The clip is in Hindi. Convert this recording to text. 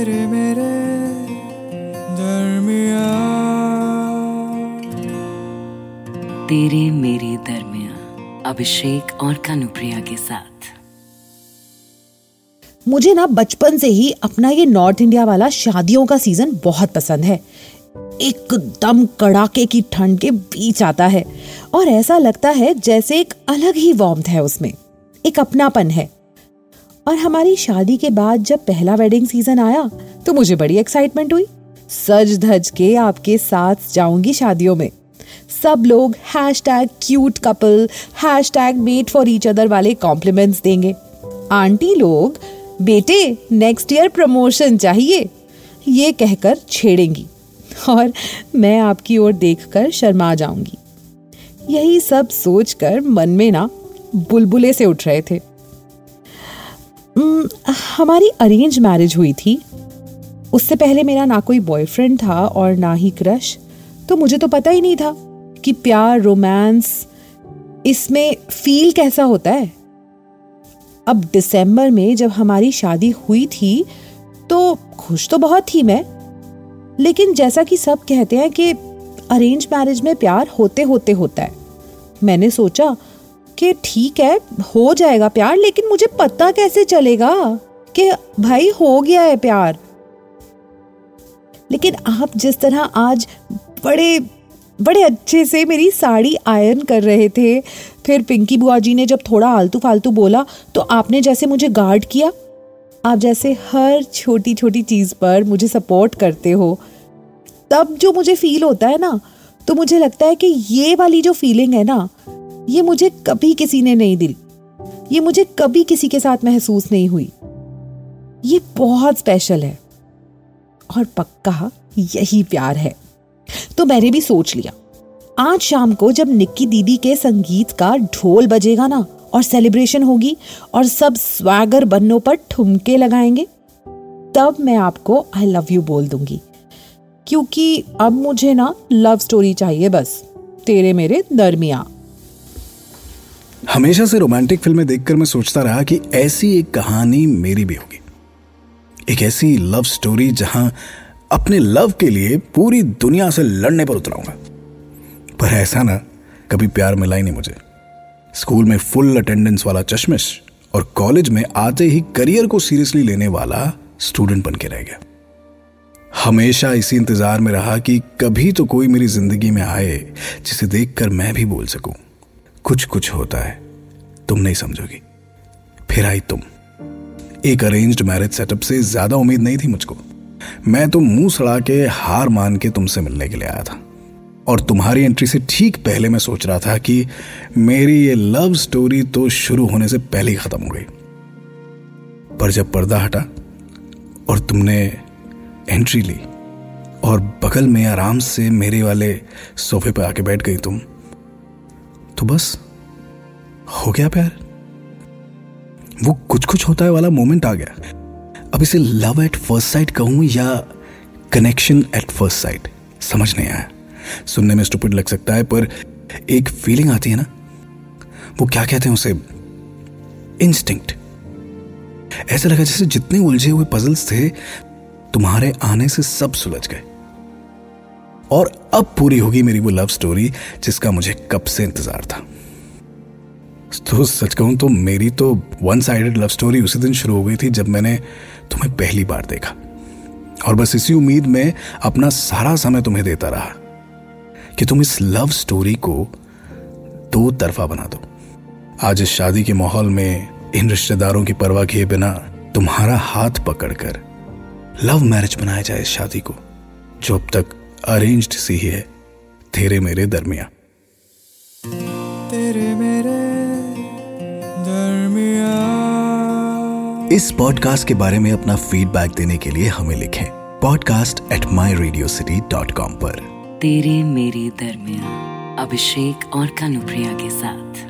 तेरे मेरे दरमिया तेरे मेरे दरमिया अभिषेक और कानुप्रिया के साथ। मुझे ना बचपन से ही अपना ये नॉर्थ इंडिया वाला शादियों का सीज़न बहुत पसंद है। एकदम कड़ाके की ठंड के बीच आता है। और ऐसा लगता है जैसे एक अलग ही वार्मथ है उसमें। एक अपनापन है। और हमारी शादी के बाद जब पहला वेडिंग सीज़न आया तो मुझे बड़ी एक्साइटमेंट हुई। सज धज के आपके साथ जाऊँगी शादियों में। सब लोग hashtag cute couple hashtag made for each other वाले कॉम्प्लीमेंट्स देंगे। आंटी लोग, बेटे नेक्स्ट ईयर प्रमोशन चाहिए? ये कहकर छेड़ेंगी और मैं आपकी ओर देखकर शर्मा जाऊँगी। यही सब सोचकर मन में ना बुलबुले से उठ रहे थे। हमारी अरेंज मैरिज हुई थी। उससे पहले मेरा ना कोई बॉयफ्रेंड था और ना ही क्रश तो मुझे तो पता ही नहीं था कि प्यार रोमांस इसमें फील कैसा होता है। अब दिसंबर में जब हमारी शादी हुई थी तो खुश तो बहुत थी मैं। लेकिन जैसा कि सब कहते हैं कि अरेंज मैरिज में प्यार होते होते होता है। मैंने सोचा कि ठीक है, हो जाएगा प्यार, लेकिन मुझे पता कैसे चलेगा कि भाई हो गया है प्यार। लेकिन आप जिस तरह आज बड़े बड़े अच्छे से मेरी साड़ी आयरन कर रहे थे, फिर पिंकी बुआ जी ने जब थोड़ा आलतू फालतू बोला तो आपने जैसे मुझे गार्ड किया। आप जैसे हर छोटी छोटी चीज़ पर मुझे सपोर्ट करते हो। तब जो मुझे फील होता है ना तो मुझे लगता है कि ये वाली जो फीलिंग है ना ये मुझे कभी किसी ने नहीं दी ये मुझे कभी किसी के साथ महसूस नहीं हुई। ये बहुत स्पेशल है। और पक्का यही प्यार है। तो मैंने भी सोच लिया, आज शाम को जब निक्की दीदी के संगीत का ढोल बजेगा ना, और सेलिब्रेशन होगी, और सब स्वागर बन्नों पर ठुमके लगाएँगे, तब मैं आपको आई लव यू बोल दूँगी। क्योंकि अब मुझे ना लव स्टोरी चाहिए बस, तेरे मेरे दरमिया हमेशा से रोमांटिक फ़िल्में देखकर मैं सोचता रहा कि ऐसी एक कहानी मेरी भी होगी। एक ऐसी लव स्टोरी जहाँ अपने लव के लिए पूरी दुनिया से लड़ने पर उतराऊँगा। पर ऐसा ना, कभी प्यार मिला ही नहीं मुझे। स्कूल में फुल अटेंडेंस वाला चश्मिश और कॉलेज में आते ही करियर को सीरियसली लेने वाला स्टूडेंट बन के रह गया। हमेशा इसी इंतज़ार में रहा कि कभी तो कोई मेरी ज़िंदगी में आए जिसे देखकर मैं भी बोल सकूँ। कुछ कुछ होता है। तुम नहीं समझोगी। फिर आई तुम। एक अरेंज्ड मैरिज सेटअप से ज़्यादा उम्मीद नहीं थी मुझको। मैं तो मुँह सड़ा के हार मान के तुमसे मिलने के लिए आया था। और तुम्हारी एंट्री से ठीक पहले मैं सोच रहा था कि मेरी ये लव स्टोरी तो शुरू होने से पहले ही खत्म हो गई। पर जब पर्दा हटा और तुमने एंट्री ली और बगल में आराम से मेरे वाले सोफे पर आके बैठ गई तुम तो बस, हो गया प्यार। वो कुछ कुछ होता है वाला मोमेंट आ गया। अब इसे लव एट फ़र्स्ट साइट कहूँ या कनेक्शन एट फ़र्स्ट साइट, समझ नहीं आया। सुनने में स्टूपिड लग सकता है, पर एक फीलिंग आती है ना। वो क्या कहते हैं उसे? इंस्टिंक्ट। ऐसा लगा जैसे जितने उलझे हुए पजल्स थे, तुम्हारे आने से सब सुलझ गए। और अब पूरी होगी मेरी वो लव स्टोरी जिसका मुझे कब से इंतज़ार था। तो सच कहूँ तो मेरी तो वन साइडेड लव स्टोरी उसी दिन शुरू हो गई थी जब मैंने तुम्हें पहली बार देखा। और बस इसी उम्मीद में अपना सारा समय तुम्हें देता रहा कि तुम इस लव स्टोरी को दो तरफा बना दो। आज इस शादी के माहौल में, इन रिश्तेदारों की परवाह किए बिना तुम्हारा हाथ पकड़कर लव मैरिज बनाया जाए इस शादी को, जो अब तक अरेंज्ड सी ही है तेरे मेरे दरमिया। तेरे मेरे दरमिया। इस पॉडकास्ट के बारे में अपना फीडबैक देने के लिए हमें लिखें podcast at my radio city dot com पर। तेरे मेरे दरमिया अभिषेक और कानुप्रिया के साथ।